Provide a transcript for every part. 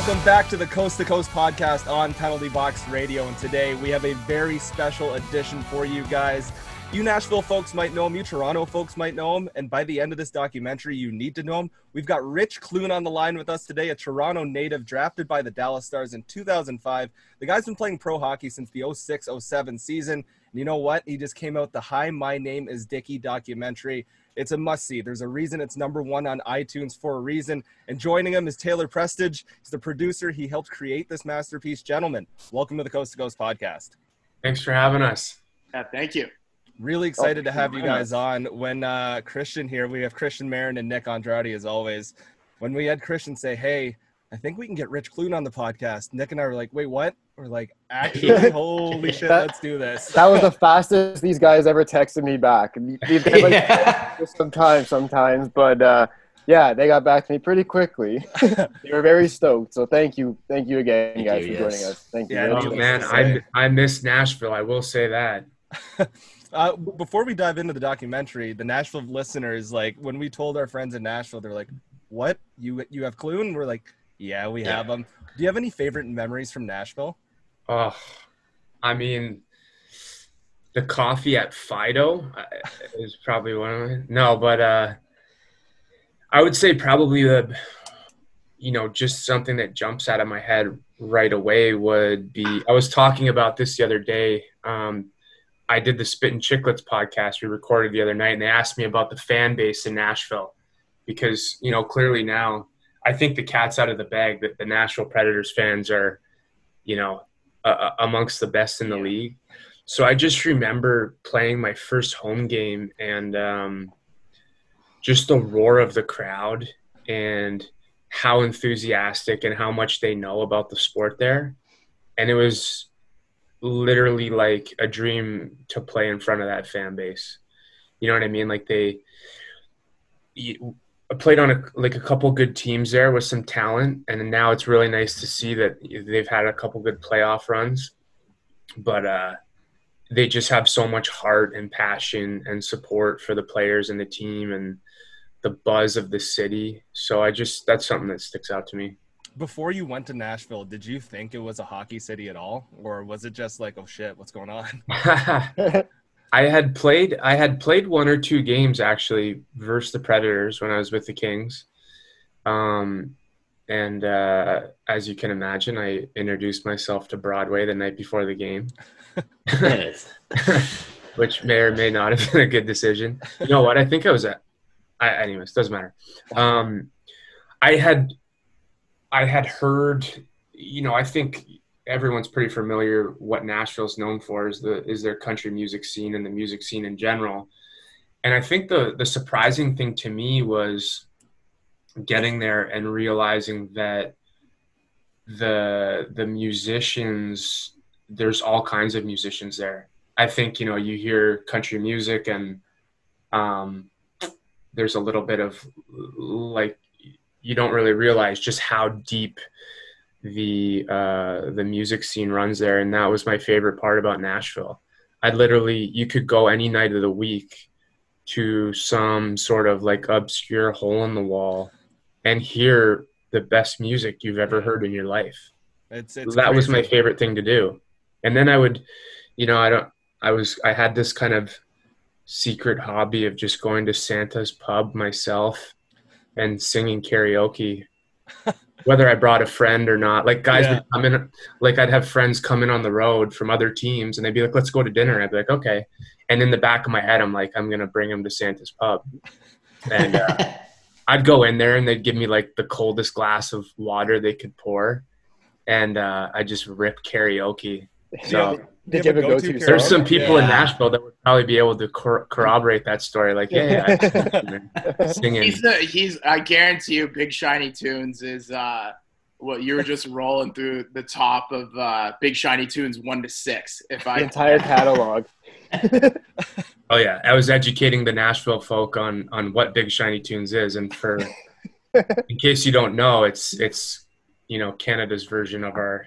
Welcome back to the Coast to Coast podcast on Penalty Box Radio. And today we have a very special edition for you guys. You Nashville folks might know him, you Toronto folks might know him, and by the end of this documentary, you need to know him. We've got Rich Clune on the line with us today, a Toronto native drafted by the Dallas Stars in 2005. The guy's been playing pro hockey since the 06 07 season. And you know what? He just came out the Hi, My Name is Dicky documentary. It's a must see. There's a reason it's number one on iTunes for a reason. And joining him is Taylor Prestage. He's the producer. He helped create this masterpiece. Gentlemen, welcome to the Coast to Coast podcast. Thanks for having us. Yeah, thank you. Really excited oh, to have you guys on. When uh, Christian here, we have Christian Marin and Nick Andrade as always. When we had Christian say, "Hey, I think we can get Rich Clune on the podcast," Nick and I were like, "Wait, what?" We're like, "Actually, holy shit, that, let's do this." That was the fastest these guys ever texted me back. These guys like yeah. sometimes, sometimes, but uh, yeah, they got back to me pretty quickly. they were very stoked. So thank you, thank you again, thank guys, you, for yes. joining us. Thank you. Yeah, oh, man, I I miss Nashville. I will say that. Uh, before we dive into the documentary, the Nashville listeners, like when we told our friends in Nashville, they're like, "What? You you have Clune?" We're like, "Yeah, we yeah. have them." Do you have any favorite memories from Nashville? Oh, I mean, the coffee at Fido is probably one of them. No, but uh, I would say probably the, you know, just something that jumps out of my head right away would be. I was talking about this the other day. Um, I did the Spit and Chicklets podcast we recorded the other night, and they asked me about the fan base in Nashville because you know clearly now I think the cat's out of the bag that the Nashville Predators fans are, you know, uh, amongst the best in the league. So I just remember playing my first home game and um, just the roar of the crowd and how enthusiastic and how much they know about the sport there. And it was literally like a dream to play in front of that fan base. You know what I mean? Like they I played on a, like a couple good teams there with some talent, and now it's really nice to see that they've had a couple good playoff runs. But uh, they just have so much heart and passion and support for the players and the team and the buzz of the city. So I just that's something that sticks out to me before you went to Nashville, did you think it was a hockey city at all, or was it just like, oh shit, what's going on? I had played I had played one or two games actually versus the Predators when I was with the Kings. Um, and uh, as you can imagine, I introduced myself to Broadway the night before the game, which may or may not have been a good decision. You know what? I think I was at. I, anyways, doesn't matter. Um, I had I had heard, you know, I think everyone's pretty familiar what Nashville's known for is the is their country music scene and the music scene in general. And I think the the surprising thing to me was getting there and realizing that the the musicians there's all kinds of musicians there. I think you know you hear country music and um, there's a little bit of like you don't really realize just how deep the uh, the music scene runs there, and that was my favorite part about Nashville. I literally you could go any night of the week to some sort of like obscure hole in the wall and hear the best music you've ever heard in your life. It's, it's that crazy. was my favorite thing to do. And then I would, you know, I don't, I was, I had this kind of secret hobby of just going to Santa's pub myself and singing karaoke, whether I brought a friend or not. Like guys yeah. would come in, like I'd have friends come in on the road from other teams, and they'd be like, "Let's go to dinner." And I'd be like, "Okay." And in the back of my head, I'm like, "I'm gonna bring them to Santa's pub," and uh, I'd go in there, and they'd give me like the coldest glass of water they could pour, and uh, I just rip karaoke. So did you ever go to? There's some people yeah. in Nashville that would probably be able to cor- corroborate that story. Like, yeah, yeah singing. He's the, he's. I guarantee you, Big Shiny Tunes is uh, what you were just rolling through the top of uh, Big Shiny Tunes one to six. If I the entire catalog. oh yeah, I was educating the Nashville folk on on what Big Shiny Tunes is, and for in case you don't know, it's it's you know Canada's version of our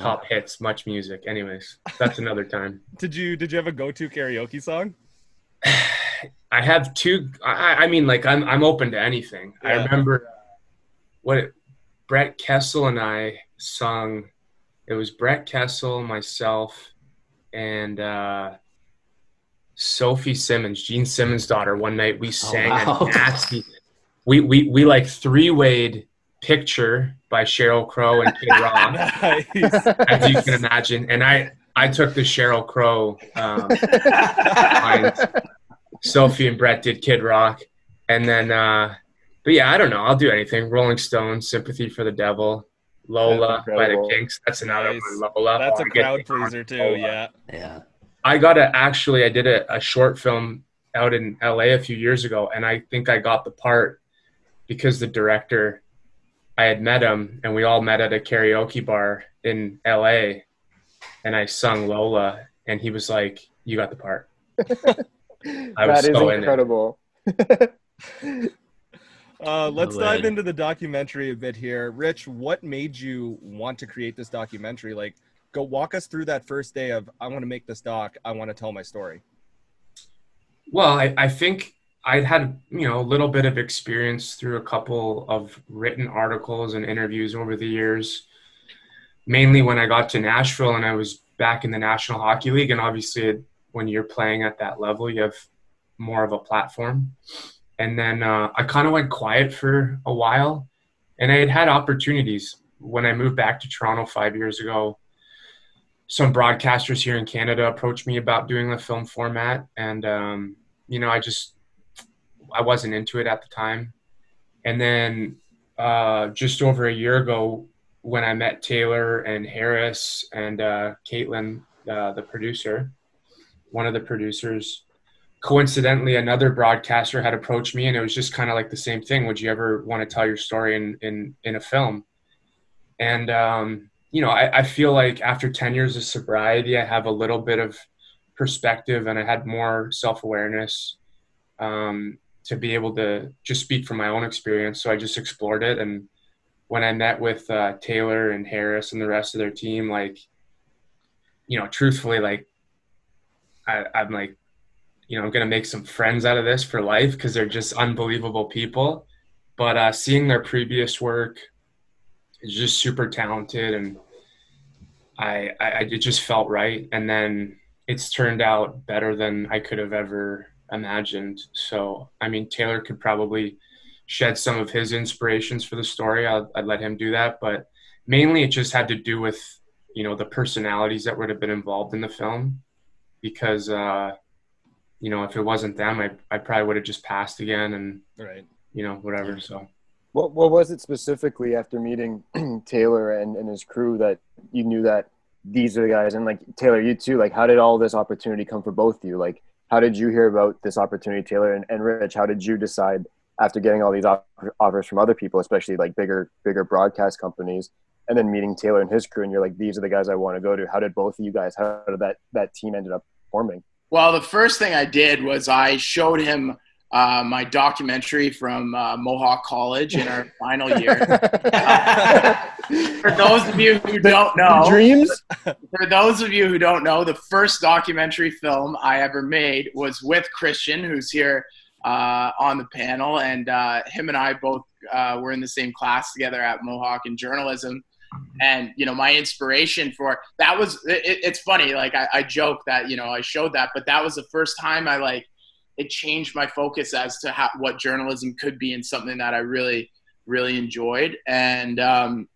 top hits, much music. Anyways, that's another time. did you did you have a go to karaoke song? I have two. I, I, mean, like I'm I'm open to anything. Yeah. I remember what Brett Kessel and I sung. It was Brett Kessel, myself, and uh, Sophie Simmons, Gene Simmons' daughter. One night we oh, sang oh, wow. a nasty. We we we like three wayed picture by Sheryl Crow and Kid Rock, nice. as you can imagine. And I I took the Sheryl Crow. Um, Sophie and Brett did Kid Rock, and then. Uh, but yeah, I don't know. I'll do anything. Rolling Stones, Sympathy for the Devil, Lola by the Kinks. That's another nice. one. Lola. That's a crowd pleaser too. Lola. Yeah. Yeah. I got a actually. I did a, a short film out in LA a few years ago, and I think I got the part because the director I had met him, and we all met at a karaoke bar in LA, and I sung Lola, and he was like, "You got the part." I was that is so incredible. uh, let's dive into the documentary a bit here. Rich, what made you want to create this documentary? Like, go walk us through that first day of I want to make this doc. I want to tell my story. Well, I, I think I'd had you know a little bit of experience through a couple of written articles and interviews over the years. Mainly when I got to Nashville and I was back in the National Hockey League, and obviously when you're playing at that level, you have more of a platform. And then uh, I kind of went quiet for a while, and I had had opportunities when I moved back to Toronto five years ago. Some broadcasters here in Canada approached me about doing the film format, and um, you know, I just I wasn't into it at the time. And then uh, just over a year ago, when I met Taylor and Harris and uh, Caitlin, uh, the producer, one of the producers, coincidentally, another broadcaster had approached me, and it was just kind of like the same thing. Would you ever want to tell your story in in in a film? And um, you know, I, I feel like after ten years of sobriety, I have a little bit of perspective, and I had more self awareness. Um, to be able to just speak from my own experience. So I just explored it. And when I met with uh, Taylor and Harris and the rest of their team, like, you know, truthfully, like, I, I'm like, you know, I'm going to make some friends out of this for life because they're just unbelievable people. But uh, seeing their previous work is just super talented. And I, I, it just felt right. And then it's turned out better than I could have ever imagined. So, I mean, Taylor could probably shed some of his inspirations for the story. i would let him do that. But mainly it just had to do with, you know, the personalities that would have been involved in the film. Because, uh, you know, if it wasn't them, I, I probably would have just passed again and, right. you know, whatever. So. What, what was it specifically after meeting Taylor and, and his crew that you knew that these are the guys and like Taylor, you too, like how did all this opportunity come for both of you? Like how did you hear about this opportunity, Taylor? And, and Rich, how did you decide after getting all these offers from other people, especially like bigger, bigger broadcast companies, and then meeting Taylor and his crew, and you're like, these are the guys I want to go to. How did both of you guys? How did that that team ended up forming? Well, the first thing I did was I showed him uh, my documentary from uh, Mohawk College in our final year. For those of you who don't know, dreams. For those of you who don't know, the first documentary film I ever made was with Christian, who's here uh, on the panel, and uh, him and I both uh, were in the same class together at Mohawk in journalism. And you know, my inspiration for that was it, it's funny. Like I, I joke that you know I showed that, but that was the first time I like it changed my focus as to how, what journalism could be and something that I really, really enjoyed. And, um,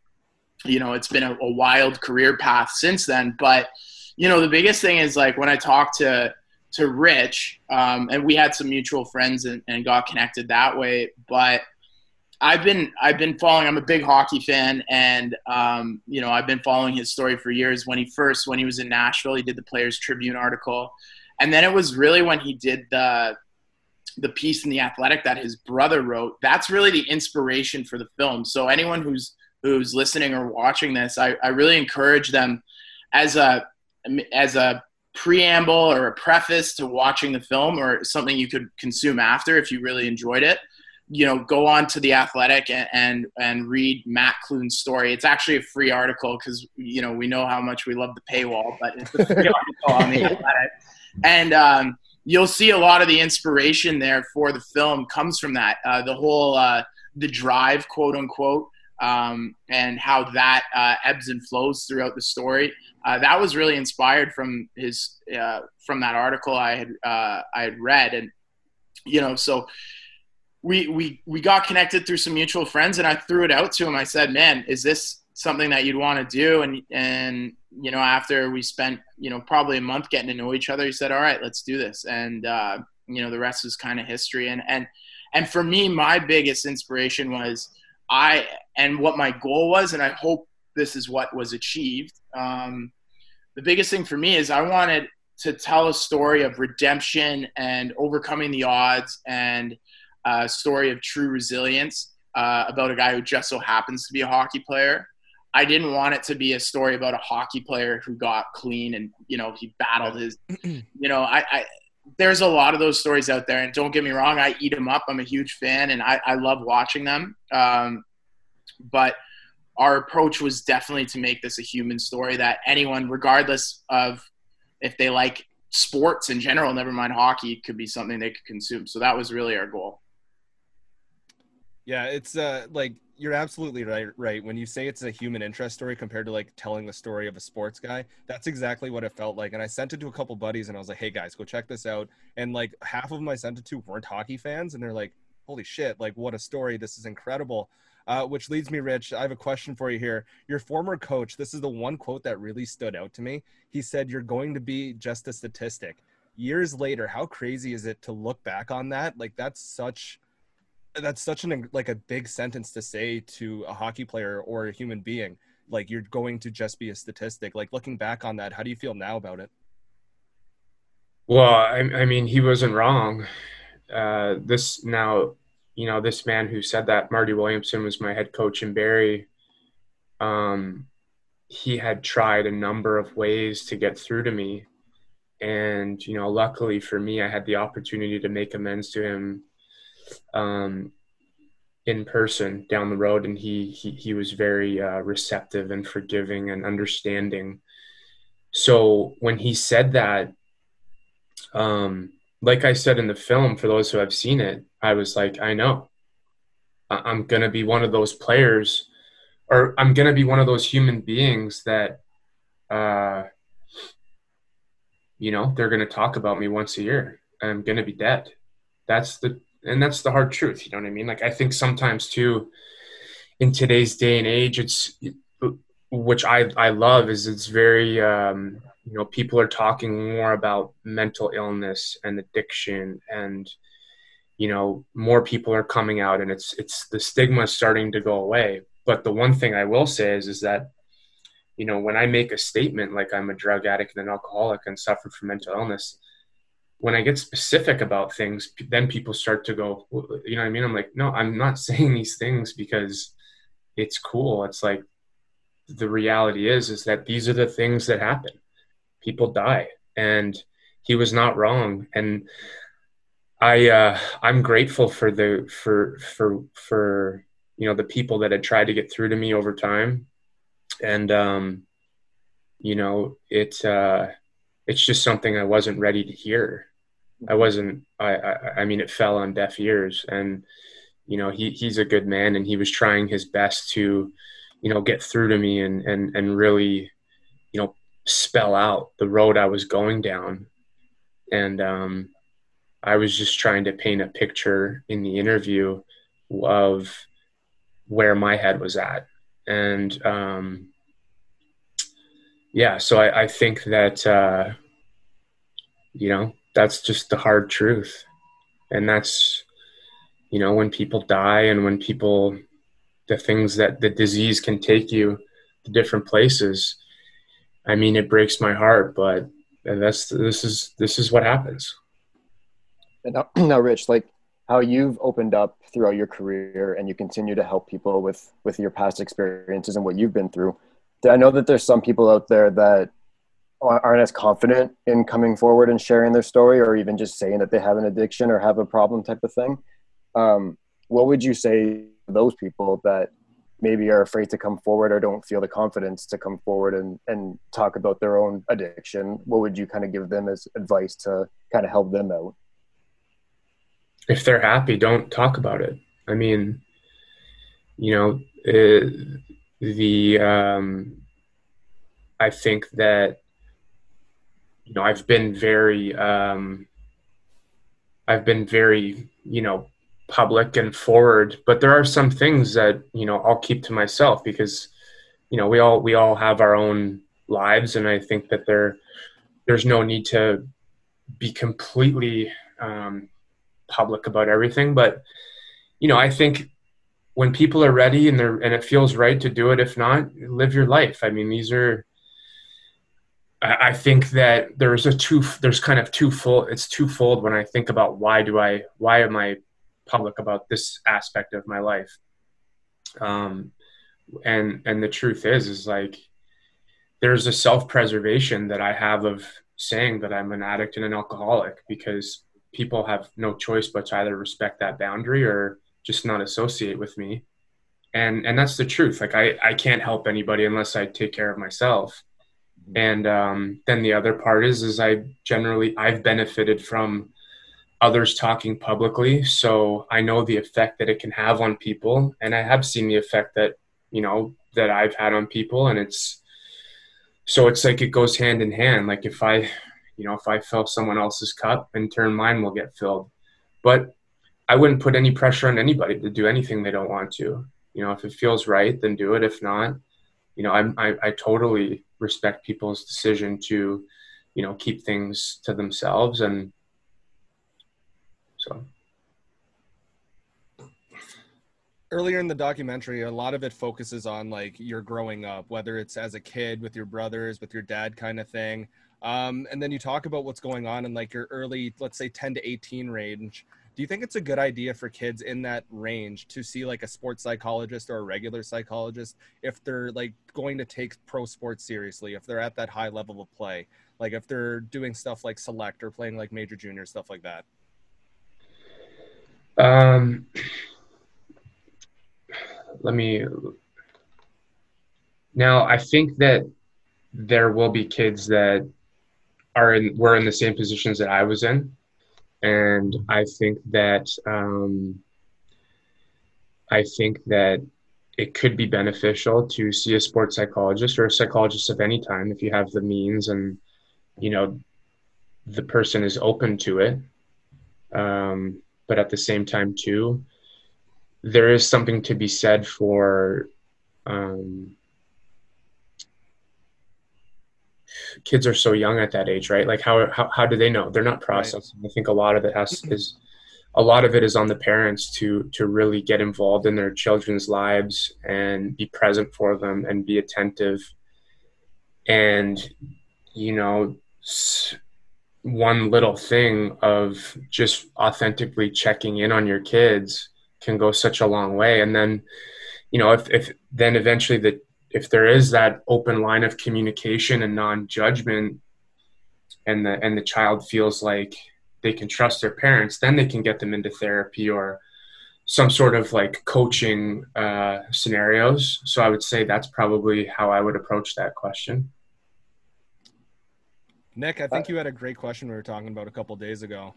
you know, it's been a, a, wild career path since then. But, you know, the biggest thing is like when I talked to, to Rich, um, and we had some mutual friends and, and got connected that way. But I've been I've been following. I'm a big hockey fan, and um, you know I've been following his story for years. When he first when he was in Nashville, he did the Players Tribune article, and then it was really when he did the the piece in the Athletic that his brother wrote. That's really the inspiration for the film. So anyone who's who's listening or watching this, I, I really encourage them as a as a preamble or a preface to watching the film or something you could consume after if you really enjoyed it you know go on to the athletic and and, and read matt clune's story it's actually a free article because you know we know how much we love the paywall but it's a free article on the athletic and um, you'll see a lot of the inspiration there for the film comes from that. Uh, the whole uh, the drive, quote unquote, um, and how that uh, ebbs and flows throughout the story. Uh, that was really inspired from his uh, from that article I had uh, I had read, and you know, so we we we got connected through some mutual friends, and I threw it out to him. I said, "Man, is this something that you'd want to do?" And and you know, after we spent you know probably a month getting to know each other, he said, "All right, let's do this." And uh, you know, the rest is kind of history. And and and for me, my biggest inspiration was I and what my goal was, and I hope this is what was achieved. Um, the biggest thing for me is I wanted to tell a story of redemption and overcoming the odds and a story of true resilience uh, about a guy who just so happens to be a hockey player. I didn't want it to be a story about a hockey player who got clean and you know he battled his. You know, I, I there's a lot of those stories out there, and don't get me wrong, I eat them up. I'm a huge fan, and I, I love watching them. Um, but our approach was definitely to make this a human story that anyone, regardless of if they like sports in general, never mind hockey, could be something they could consume. So that was really our goal. Yeah, it's uh like you're absolutely right right. When you say it's a human interest story compared to like telling the story of a sports guy that's exactly what it felt like. And i sent it to a couple buddies and i was like hey guys go check this out. And like half of them i sent it to weren't hockey fans and they're like holy shit like what a story. This is incredible. Uh, which leads me rich i have a question for you here. Your former coach this is the one quote that really stood out to me. He said you're going to be just a statistic. Years later how crazy is it to look back on that? Like that's such that's such an like a big sentence to say to a hockey player or a human being. Like you're going to just be a statistic. Like looking back on that how do you feel now about it? Well i, I mean he wasn't wrong. Uh, this now you know this man who said that marty williamson was my head coach in Barrie um, he had tried a number of ways to get through to me. And you know luckily for me i had the opportunity to make amends to him um, in person down the road, and he he, he was very uh, receptive and forgiving and understanding. So when he said that, um, like I said in the film, for those who have seen it, I was like, I know, I'm gonna be one of those players, or I'm gonna be one of those human beings that. Uh, you know they're going to talk about me once a year i'm going to be dead that's the and that's the hard truth you know what i mean? Like i think sometimes too in today's day and age it's which i i love is it's very um you know people are talking more about mental illness and addiction and you know more people are coming out and it's it's the stigma is starting to go away. But the one thing i will say is is that you know when i make a statement like i'm a drug addict and an alcoholic and suffer from mental illness when I get specific about things, then people start to go, you know what I mean? I'm like, no, I'm not saying these things because it's cool. It's like the reality is, is that these are the things that happen. People die, and he was not wrong. And I, uh, I'm grateful for the for for for you know the people that had tried to get through to me over time, and um, you know it. Uh, it's just something I wasn't ready to hear. I wasn't. I, I, I mean, it fell on deaf ears, and you know, he he's a good man, and he was trying his best to, you know, get through to me and and and really, you know, spell out the road I was going down, and um, I was just trying to paint a picture in the interview of where my head was at, and um, yeah, so I, I think that uh, you know that's just the hard truth. And that's you know when people die and when people the things that the disease can take you to different places i mean it breaks my heart but that's this is this is what happens. And now, now rich like how you've opened up throughout your career and you continue to help people with with your past experiences and what you've been through i know that there's some people out there that aren't as confident in coming forward and sharing their story or even just saying that they have an addiction or have a problem type of thing. Um, what would you say to those people that maybe are afraid to come forward or don't feel the confidence to come forward and, and talk about their own addiction? What would you kind of give them as advice to kind of help them out? If they're happy don't talk about it. I mean you know, uh, the um, I think that you know I've been very um, I've been very you know public and forward, but there are some things that you know I'll keep to myself because you know we all we all have our own lives, and I think that there there's no need to be completely um, public about everything, but you know I think when people are ready and they're and it feels right to do it if not live your life. I mean these are i, think that there's a two there's kind of twofold it's twofold when i think about why do i why am i public about this aspect of my life? Um and and the truth is is like there's a self-preservation that i have of saying that i'm an addict and an alcoholic because people have no choice but to either respect that boundary or just not associate with me. And and that's the truth. Like i i can't help anybody unless i take care of myself and um, then the other part is is i generally i've benefited from others talking publicly. So i know the effect that it can have on people. And i have seen the effect that you know that i've had on people. And it's so it's like it goes hand in hand. Like if i you know if i fill someone else's cup in turn mine will get filled. But I wouldn't put any pressure on anybody to do anything they don't want to. You know, if it feels right, then do it. If not, you know, I'm, I, I totally respect people's decision to, you know, keep things to themselves. And so. Earlier in the documentary, a lot of it focuses on like your growing up, whether it's as a kid with your brothers, with your dad kind of thing. Um, and then you talk about what's going on in like your early, let's say 10 to 18 range do you think it's a good idea for kids in that range to see like a sports psychologist or a regular psychologist if they're like going to take pro sports seriously if they're at that high level of play like if they're doing stuff like select or playing like major junior stuff like that? Um let me now i think that there will be kids that are in were in the same positions that i was in and I think that um, I think that it could be beneficial to see a sports psychologist or a psychologist of any time if you have the means and you know the person is open to it. Um, but at the same time, too, there is something to be said for um, kids are so young at that age, right? Like how how, how do they know? They're not processing. Right. I think a lot of it has is a lot of it is on the parents to to really get involved in their children's lives and be present for them and be attentive and you know one little thing of just authentically checking in on your kids can go such a long way and then you know if, if then eventually the if there is that open line of communication and non-judgment and the and the child feels like they can trust their parents then they can get them into therapy or some sort of like coaching uh, scenarios. So i would say that's probably how i would approach that question. Nick i think you had a great question we were talking about a couple days ago.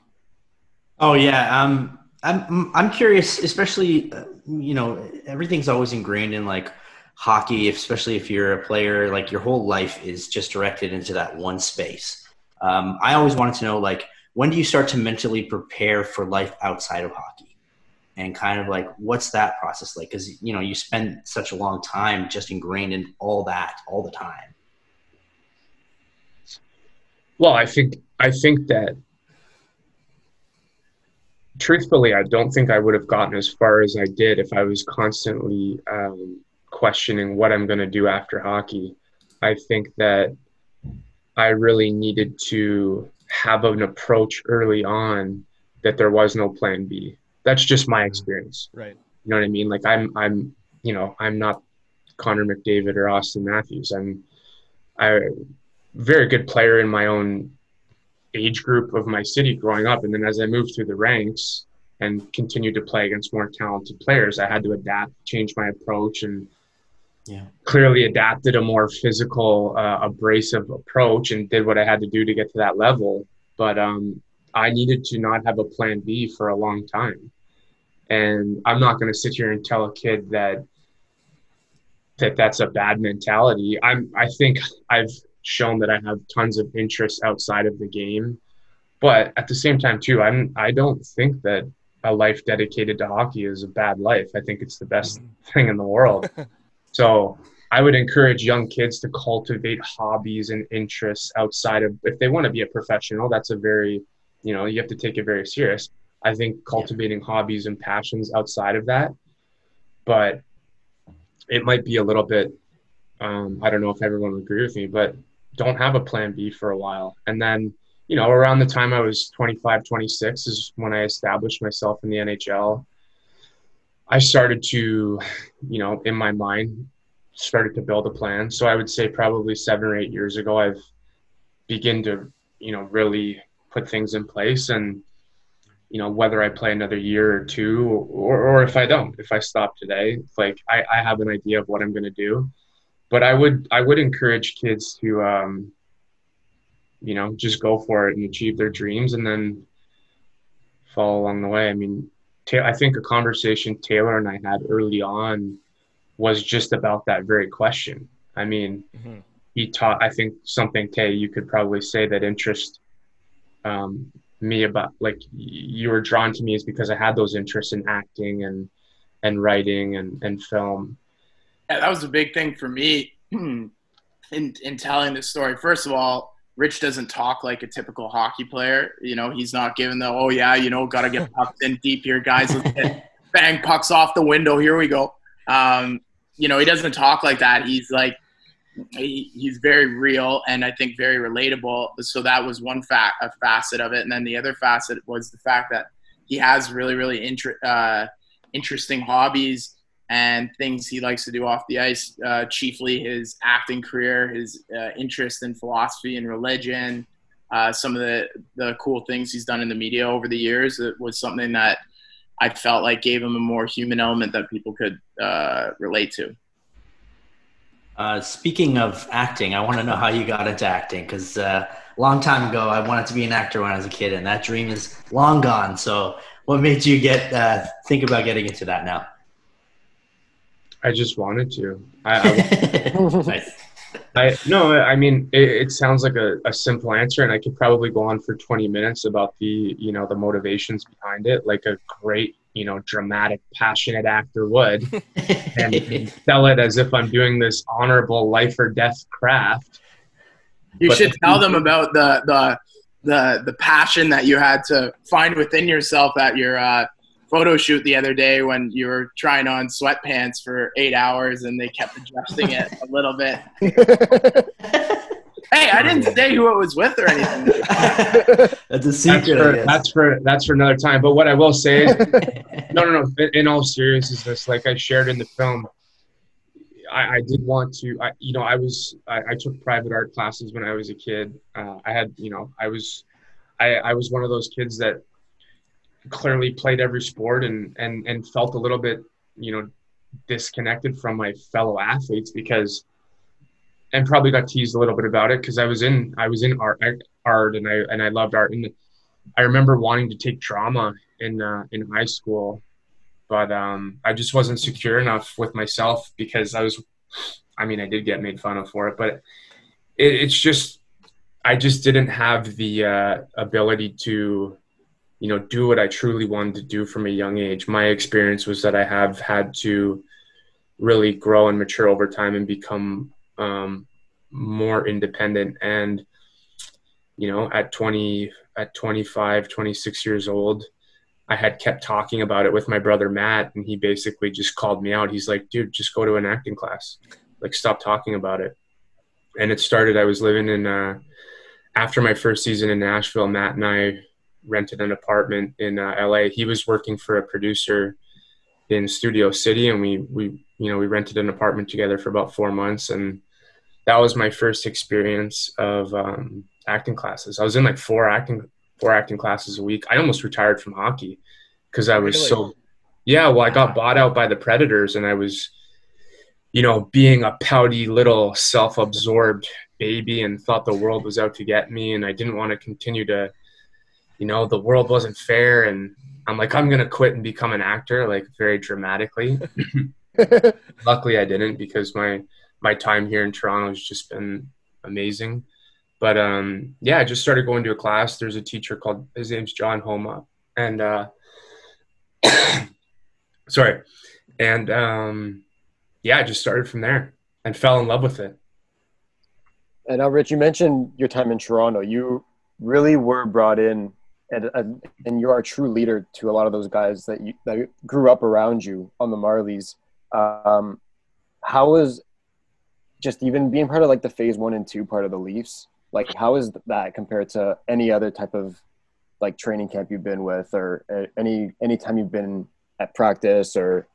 Oh yeah um i'm i'm curious especially uh, you know everything's always ingrained in like hockey, especially if you're a player, like your whole life is just directed into that one space. Um, I always wanted to know, like, when do you start to mentally prepare for life outside of hockey? And kind of like, what's that process like? Because, you know, you spend such a long time just ingrained in all that all the time. Well, I think, I think that truthfully, I don't think I would have gotten as far as I did if I was constantly um, questioning what I'm going to do after hockey. I think that I really needed to have an approach early on that there was no plan B. That's just my mm-hmm. experience. Right. You know what I mean? Like I'm I'm you know, I'm not Connor McDavid or Austin Matthews. I'm I very good player in my own age group of my city growing up and then as I moved through the ranks and continued to play against more talented players, I had to adapt, change my approach and yeah. clearly adapted a more physical, uh, abrasive approach and did what I had to do to get to that level. But um, I needed to not have a plan B for a long time. And I'm not going to sit here and tell a kid that, that that's a bad mentality. I'm I think I've shown that I have tons of interests outside of the game, but at the same time too, I'm I don't think that a life dedicated to hockey is a bad life. I think it's the best mm-hmm. thing in the world. so I would encourage young kids to cultivate hobbies and interests outside of if they want to be a professional. That's a very, you know, you have to take it very serious. I think cultivating yeah. hobbies and passions outside of that, but it might be a little bit. Um, I don't know if everyone would agree with me, but don't have a plan B for a while. And then, you know, around the time I was 25, 26 is when I established myself in the NHL. I started to, you know, in my mind, started to build a plan. So I would say probably seven or eight years ago, I've begun to, you know, really put things in place. And, you know, whether I play another year or two, or, or if I don't, if I stop today, like I, I have an idea of what I'm going to do. But I would, I would encourage kids to, um, you know, just go for it and achieve their dreams and then follow along the way. I mean, I think a conversation Taylor and I had early on was just about that very question. I mean, mm-hmm. he taught, I think, something, Tay, you could probably say that interest um, me about, like, you were drawn to me is because I had those interests in acting and, and writing and, and film. Yeah, that was a big thing for me in, in telling this story. First of all, Rich doesn't talk like a typical hockey player. You know, he's not given the, oh, yeah, you know, got to get pucks in deep here, guys. Bang pucks off the window. Here we go. Um, you know, he doesn't talk like that. He's like, he, he's very real and I think very relatable. So that was one fact, a facet of it. And then the other facet was the fact that he has really, really inter- uh, interesting hobbies and things he likes to do off the ice. Uh, chiefly his acting career, his uh, interest in philosophy and religion. Uh, some of the the cool things he's done in the media over the years. It was something that I felt like gave him a more human element that people could uh, relate to. Uh, speaking of acting, I want to know how you got into acting because uh, a long time ago I wanted to be an actor when I was a kid, and that dream is long gone. So, what made you get uh, think about getting into that now? I just wanted to. I, I nice. I no, I mean it, it sounds like a, a, simple answer, and I could probably go on for 20 minutes about the you know the motivations behind it, like a great you know dramatic, passionate actor would, and sell it as if I'm doing this honorable life or death craft. You but should the, tell them about the the the the passion that you had to find within yourself at your uh, photo shoot the other day when you were trying on sweatpants for eight hours and they kept adjusting it a little bit. hey, I didn't say who it was with or anything. that's a secret. That's for, that's for, that's for another time. But what I will say is, no, no, no. In all seriousness, like I shared in the film, I, I did want to. I, you know, I was I, I, took private art classes when I was a kid. Uh, I had, you know, I was I, I was one of those kids that clearly played every sport and and and felt a little bit you know disconnected from my fellow athletes because and probably got teased a little bit about it because I was in I was in art art and I and I loved art. And I remember wanting to take drama in uh, in high school but um, I just wasn't secure enough with myself because I was I mean I did get made fun of for it but it, it's just I just didn't have the uh, ability to you know do what i truly wanted to do from a young age. My experience was that i have had to really grow and mature over time and become um, more independent. And you know at 20 at 25 26 years old i had kept talking about it with my brother matt and he basically just called me out. He's like dude just go to an acting class. Like stop talking about it. And it started i was living in uh after my first season in nashville matt and i rented an apartment in uh, LA. He was working for a producer in Studio City, and we we you know we rented an apartment together for about four months, and that was my first experience of um, acting classes. I was in like four acting four acting classes a week. I almost retired from hockey because I was really? so yeah. Well, I got bought out by the Predators, and I was you know being a pouty little self-absorbed baby and thought the world was out to get me, and I didn't want to continue to you know the world wasn't fair and i'm like i'm gonna quit and become an actor like very dramatically luckily I didn't because my my time here in Toronto has just been amazing. But um, yeah, I just started going to a class. There's a teacher called his name's John Homa, and uh, sorry, and um, yeah, I just started from there and fell in love with it. And now, Rich, you mentioned your time in Toronto. You really were brought in, and and you are a true leader to a lot of those guys that you that grew up around you on the Marlies. Um, how was just even being part of like the phase one and two part of the Leafs? Like, how is that compared to any other type of like training camp you've been with, or any any time you've been at practice or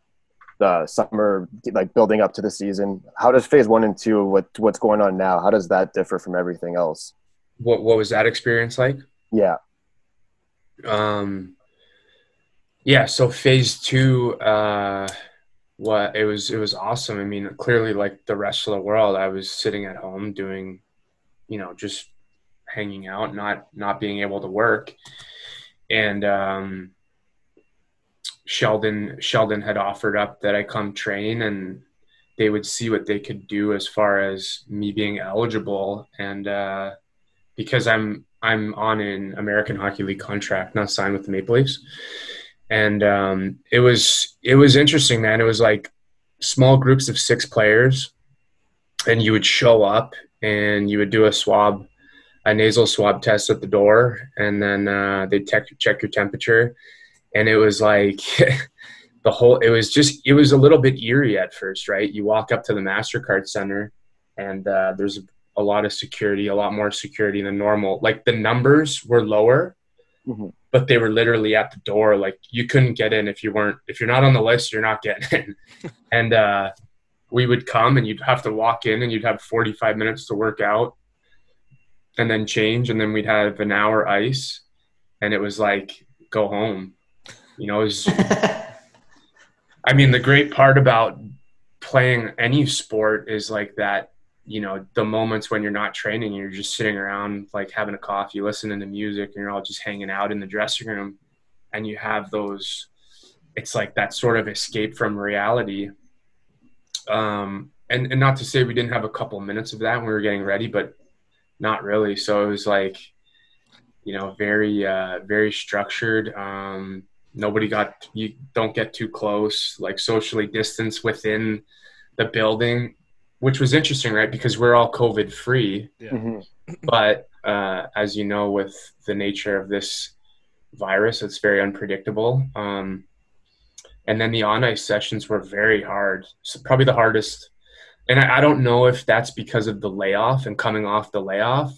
the summer like building up to the season? How does phase one and two what what's going on now? How does that differ from everything else? What what was that experience like? Yeah. Um. Yeah. So phase two. Uh, what it was it was awesome. I mean, clearly, like the rest of the world, I was sitting at home doing, you know, just hanging out, not not being able to work, and um, Sheldon Sheldon had offered up that I come train and they would see what they could do as far as me being eligible and uh, because I'm I'm on an American Hockey League contract, not signed with the Maple Leafs and um, it was it was interesting, man. It was like small groups of six players, and you would show up and you would do a swab, a nasal swab test at the door, and then uh, they check check your temperature, and it was like. the whole it was just it was a little bit eerie at first right you walk up to the mastercard center and uh, there's a lot of security a lot more security than normal like the numbers were lower mm-hmm but they were literally at the door. Like you couldn't get in if you weren't if you're not on the list, you're not getting in. and uh, we would come and you'd have to walk in and you'd have 45 minutes to work out and then change and then we'd have an hour ice and it was like go home. You know, it was I mean the great part about playing any sport is like that you know the moments when you're not training you're just sitting around like having a coffee listening to music and you're all just hanging out in the dressing room and you have those it's like that sort of escape from reality. Um and, and not to say we didn't have a couple minutes of that when we were getting ready but not really. So it was like you know very uh very structured. Um nobody got you don't get too close like socially distance within the building which was interesting, right? Because we're all COVID free. Yeah. Mm-hmm. But uh, as you know, with the nature of this virus, it's very unpredictable. Um, and then the on ice sessions were very hard. So probably the hardest. And I, I don't know if that's because of the layoff and coming off the layoff,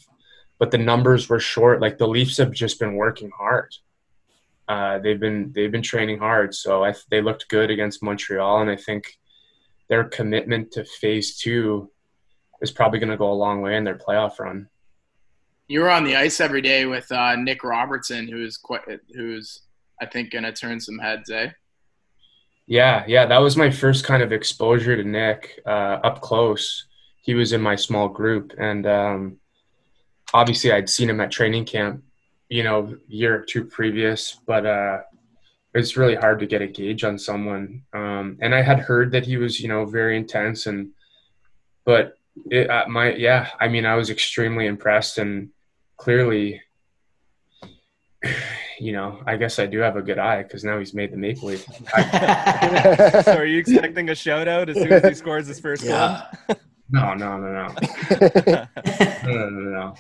but the numbers were short. Like the Leafs have just been working hard. Uh, they've been they've been training hard, so I, they looked good against Montreal, and I think their commitment to phase two is probably going to go a long way in their playoff run. You were on the ice every day with uh, Nick Robertson, who's quite, who's I think going to turn some heads, eh? Yeah, yeah, that was my first kind of exposure to Nick uh, up close. He was in my small group, and um, obviously I'd seen him at training camp, you know, year or two previous, but uh, it's really hard to get a gauge on someone. Um, and I had heard that he was, you know, very intense and, but it, uh, my, yeah, I mean, I was extremely impressed and clearly, you know, I guess I do have a good eye because now he's made the Maple Leaf. so are you expecting a shout out as soon as he scores his first yeah. goal? No, no, no, no. no, no, no, no.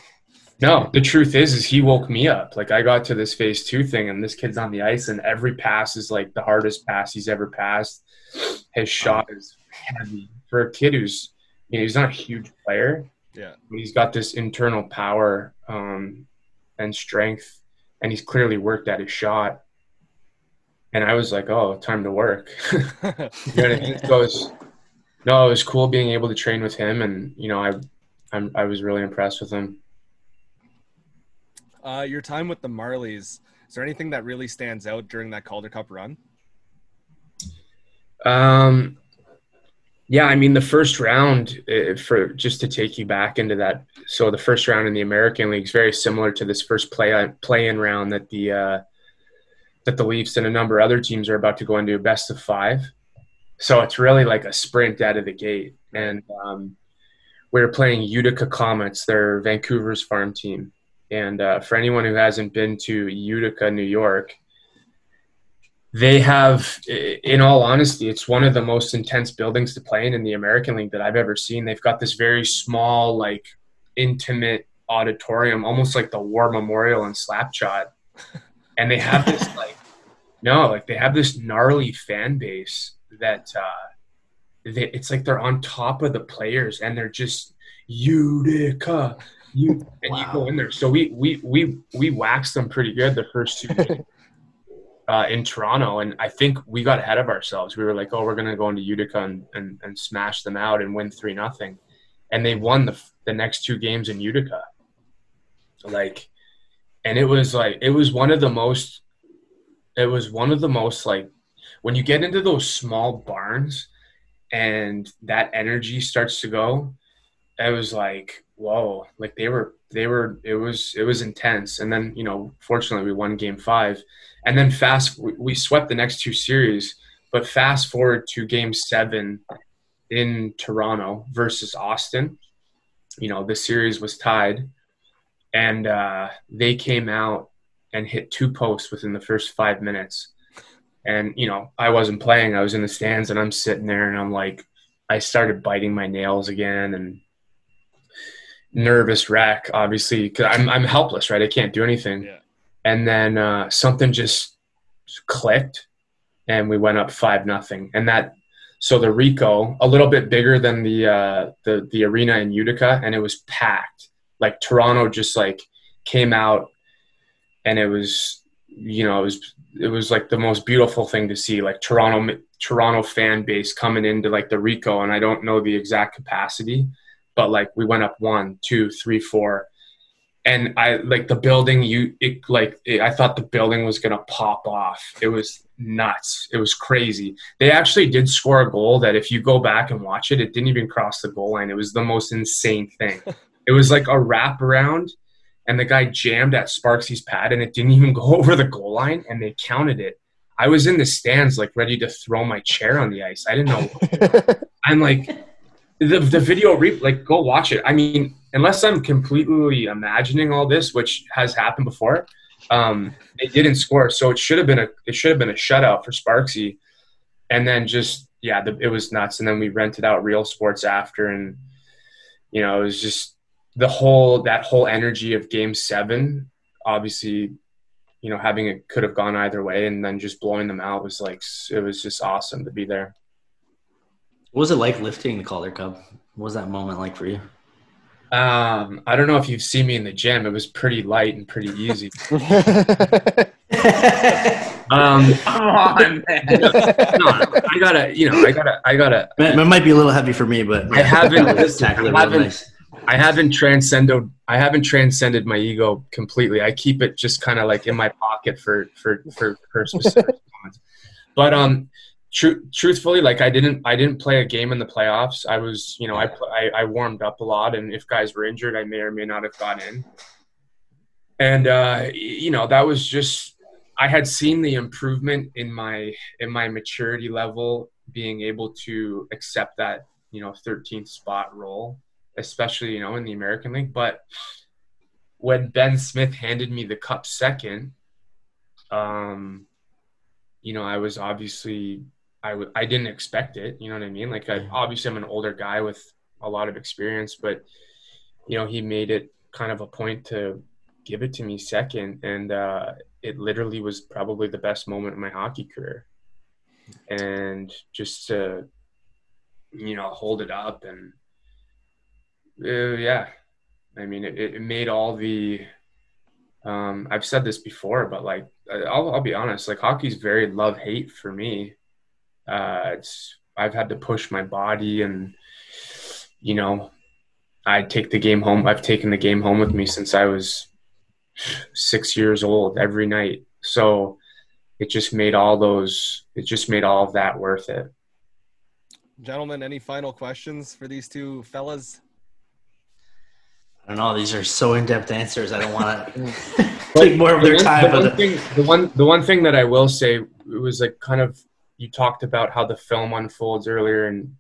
No, the truth is, is he woke me up. Like I got to this phase two thing, and this kid's on the ice, and every pass is like the hardest pass he's ever passed. His shot is heavy for a kid who's, you know, he's not a huge player. Yeah, but he's got this internal power um, and strength, and he's clearly worked at his shot. And I was like, oh, time to work. you know what I mean? So it was, no, it was cool being able to train with him, and you know, I, I'm, I was really impressed with him. Uh, your time with the Marlies, is there anything that really stands out during that Calder Cup run? Um, yeah, I mean the first round uh, for just to take you back into that. So the first round in the American League is very similar to this first play uh, play in round that the uh, that the Leafs and a number of other teams are about to go into a best of five. so it's really like a sprint out of the gate. And um, we are playing Utica Comets, their Vancouver's farm team. And uh, for anyone who hasn't been to Utica, New York, they have, in all honesty, it's one of the most intense buildings to play in in the American League that I've ever seen. They've got this very small, like intimate auditorium, almost like the War Memorial in Slapshot, and they have this like, no, like they have this gnarly fan base that uh, they, it's like they're on top of the players and they're just Utica, you and wow. you go in there. So we we we we waxed them pretty good the first two uh, in Toronto, and I think we got ahead of ourselves. We were like, oh, we're gonna go into Utica and, and, and smash them out and win three nothing, and they won the the next two games in Utica. Like, and it was like it was one of the most, it was one of the most like when you get into those small barns, and that energy starts to go. It was like whoa, like they were they were it was it was intense. And then you know fortunately we won game five. And then fast we swept the next two series. But fast forward to game seven in toronto versus austin. You know the series was tied. And uh, they came out and hit two posts within the first five minutes. And you know i wasn't playing. I was in the stands and i'm sitting there and i'm like i started biting my nails again and nervous wreck, obviously, because I'm I'm helpless, right? I can't do anything. Yeah. And then uh, something just clicked, and we went up five nothing. And that so the Ricoh a little bit bigger than the uh, the the arena in Utica, and it was packed. Like Toronto just like came out, and it was you know it was it was like the most beautiful thing to see. Like Toronto Toronto fan base coming into like the Ricoh, and I don't know the exact capacity but like we went up one, two, three, four, and I like the building. You it like it, I thought the building was gonna pop off. It was nuts. It was crazy. They actually did score a goal that if you go back and watch it, it didn't even cross the goal line. It was the most insane thing. it was like a wrap around and the guy jammed at Sparksy's pad and it didn't even go over the goal line and they counted it. I was in the stands like ready to throw my chair on the ice. I didn't know. I'm like the, the video re- like go watch it. I mean unless i'm completely imagining all this which has happened before um they didn't score. So it should have been a it should have been a shutout for sparksy. And then just yeah the, it was nuts. And then we rented out real sports after. And you know it was just the whole that whole energy of game seven obviously you know having it could have gone either way and then just blowing them out was like it was just awesome to be there what was it like lifting the Calder Cup? What was that moment like for you? Um, I don't know if you've seen me in the gym. It was pretty light and pretty easy. um, Come on, man. No, I gotta, you know, I gotta, I gotta. It might be a little heavy for me, but I haven't. I haven't, nice. I haven't transcended. I haven't transcended my ego completely. I keep it just kind of like in my pocket for for for, for specific moments. But um, Tr- truthfully, like I didn't, I didn't play a game in the playoffs. I was, you know, I, I, I warmed up a lot, and if guys were injured, I may or may not have gone in. And uh, you know, that was just, I had seen the improvement in my in my maturity level, being able to accept that, you know, 13th spot role, especially you know in the American League. But when Ben Smith handed me the cup second, um, you know, I was obviously I w- I didn't expect it. You know what I mean? Like, I, obviously, I'm an older guy with a lot of experience, but you know, he made it kind of a point to give it to me second, and uh, it literally was probably the best moment of my hockey career. And just to, you know, hold it up and uh, yeah, I mean, it, it made all the. Um, I've said this before, but like, I'll, I'll be honest. Like, hockey's very love hate for me uh, it's I've had to push my body, and you know, I take the game home. I've taken the game home with me since I was six years old every night. So it just made all those. It just made all of that worth it. Gentlemen, any final questions for these two fellas? I don't know. These are so in-depth answers. I don't want to take more of their time. The one, thing, the one, the one thing that I will say it was like kind of you talked about how the film unfolds earlier, and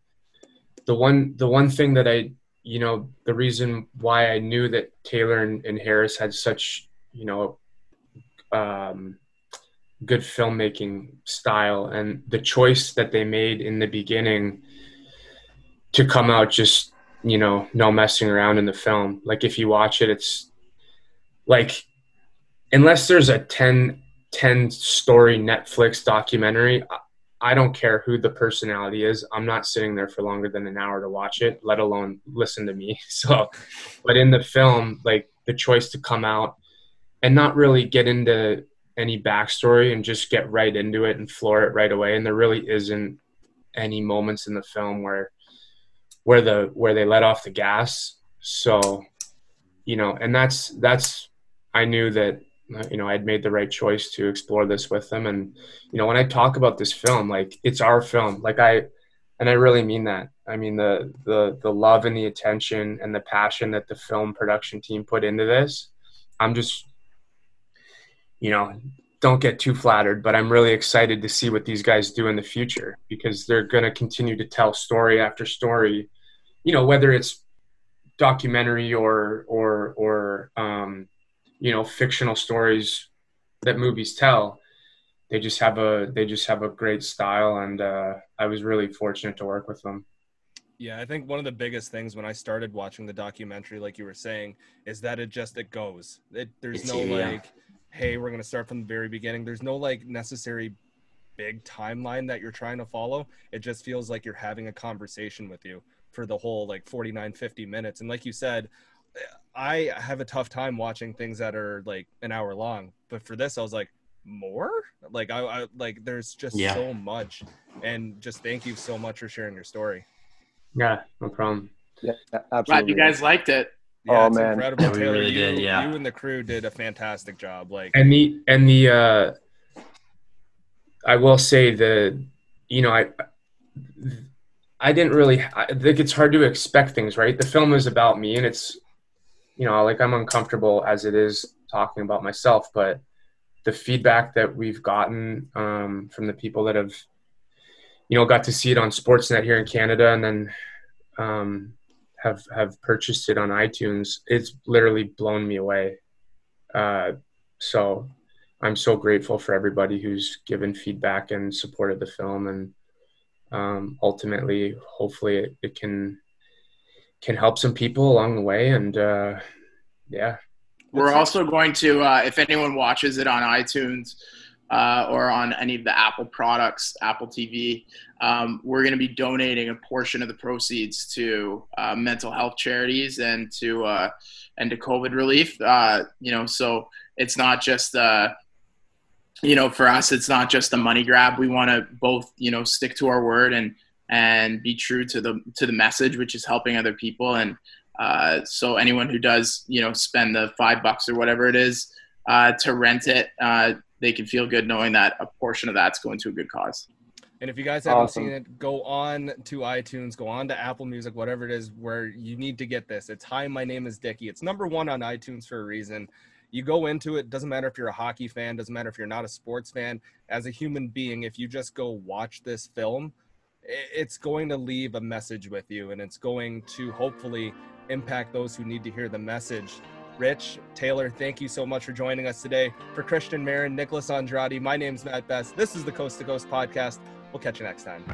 the one the one thing that I you know the reason why I knew that Taylor and, and Harris had such you know um, good filmmaking style and the choice that they made in the beginning to come out just you know no messing around in the film. Like if you watch it it's like unless there's a 10 10 story netflix documentary i don't care who the personality is i'm not sitting there for longer than an hour to watch it let alone listen to me so but in the film like the choice to come out and not really get into any backstory and just get right into it and floor it right away. And there really isn't any moments in the film where where the where they let off the gas. So, you know, and that's that's I knew that you know I'd made the right choice to explore this with them. And you know, when I talk about this film, like it's our film. Like I and I really mean that. I mean the the the love and the attention and the passion that the film production team put into this. I'm just you know, don't get too flattered, but I'm really excited to see what these guys do in the future because they're going to continue to tell story after story, you know, whether it's documentary or or or um, you know fictional stories that movies tell. They just have a they just have a great style, and uh, I was really fortunate to work with them. Yeah, I think one of the biggest things when I started watching the documentary, like you were saying, is that it just it goes. It, there's it's no like. Hey, we're going to start from the very beginning. There's no like necessary big timeline that you're trying to follow. It just feels like you're having a conversation with you for the whole like 49, 50 minutes. And like you said, I have a tough time watching things that are like an hour long. But for this, I was like, more? Like I, I like there's just yeah. so much. And just thank you so much for sharing your story. Yeah, no problem. Yeah, absolutely. Glad you guys liked it. Yeah, oh man, incredible. Yeah, Taylor, really you, did, yeah. you and the crew did a fantastic job. Like, and the and the uh, I will say the, you know, I I didn't really. I think it's hard to expect things, right? The film is about me, and it's, you know, like I'm uncomfortable as it is talking about myself, but the feedback that we've gotten um, from the people that have, you know, got to see it on Sportsnet here in Canada, and then. Um, have have purchased it on iTunes, it's literally blown me away. Uh, so I'm so grateful for everybody who's given feedback and supported the film, and um, ultimately, hopefully, it, it, can can help some people along the way. And uh, yeah, we're also going to, uh, if anyone watches it on iTunes, uh, or on any of the Apple products, Apple TV, um, we're going to be donating a portion of the proceeds to uh, mental health charities and to uh, and to COVID relief. Uh, you know, so it's not just uh, you know for us, it's not just a money grab. We want to both you know stick to our word and and be true to the to the message, which is helping other people. And uh, so anyone who does you know spend the five bucks or whatever it is uh, to rent it uh, they can feel good knowing that a portion of that's going to a good cause. And if you guys haven't awesome. seen it, go on to iTunes, go on to Apple Music, whatever it is, where you need to get this. It's Hi, my name is Dickie. It's number one on iTunes for a reason. You go into it, doesn't matter if you're a hockey fan, doesn't matter if you're not a sports fan. As a human being, if you just go watch this film, it's going to leave a message with you and it's going to hopefully impact those who need to hear the message Rich, Taylor, thank you so much for joining us today. For Christian Marin, Nicholas Andrade, my name's Matt Best. This is the Coast to Coast podcast. We'll catch you next time.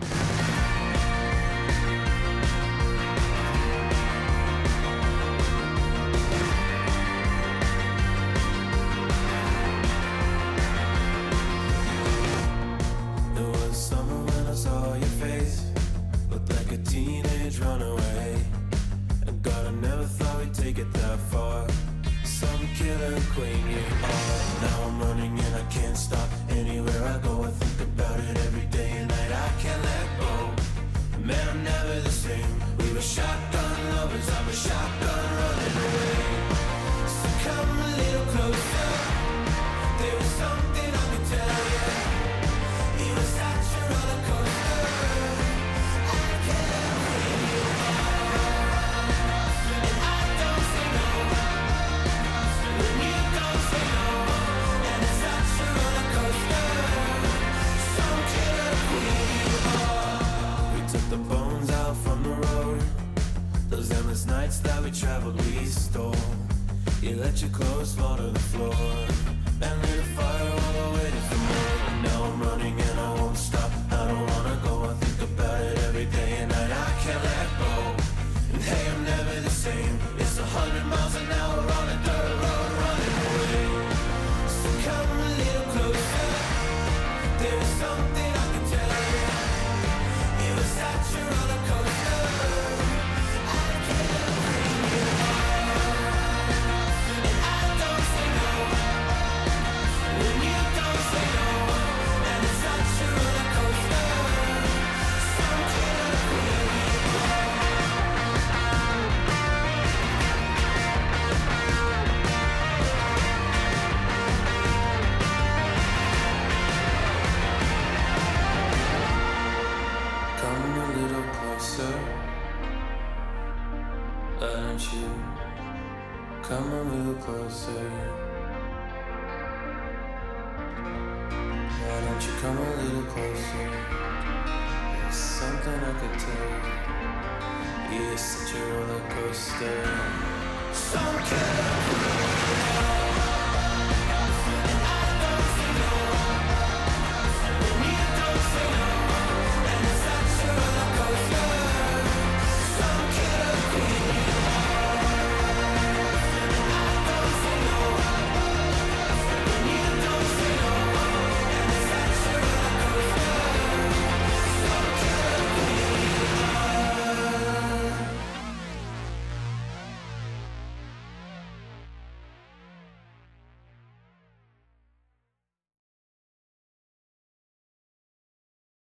are Some killer queen you are. Now I'm running and I can't stop. Anywhere I go I think about it every day and night. I can't let go. Man, I'm never the same. We were shotgun lovers, I'm a shotgun running away. So come a little closer. the bones out from the road. Those endless nights that we traveled, we stole. You let your clothes fall to the floor. And lit a fire while I waited for more And now I'm running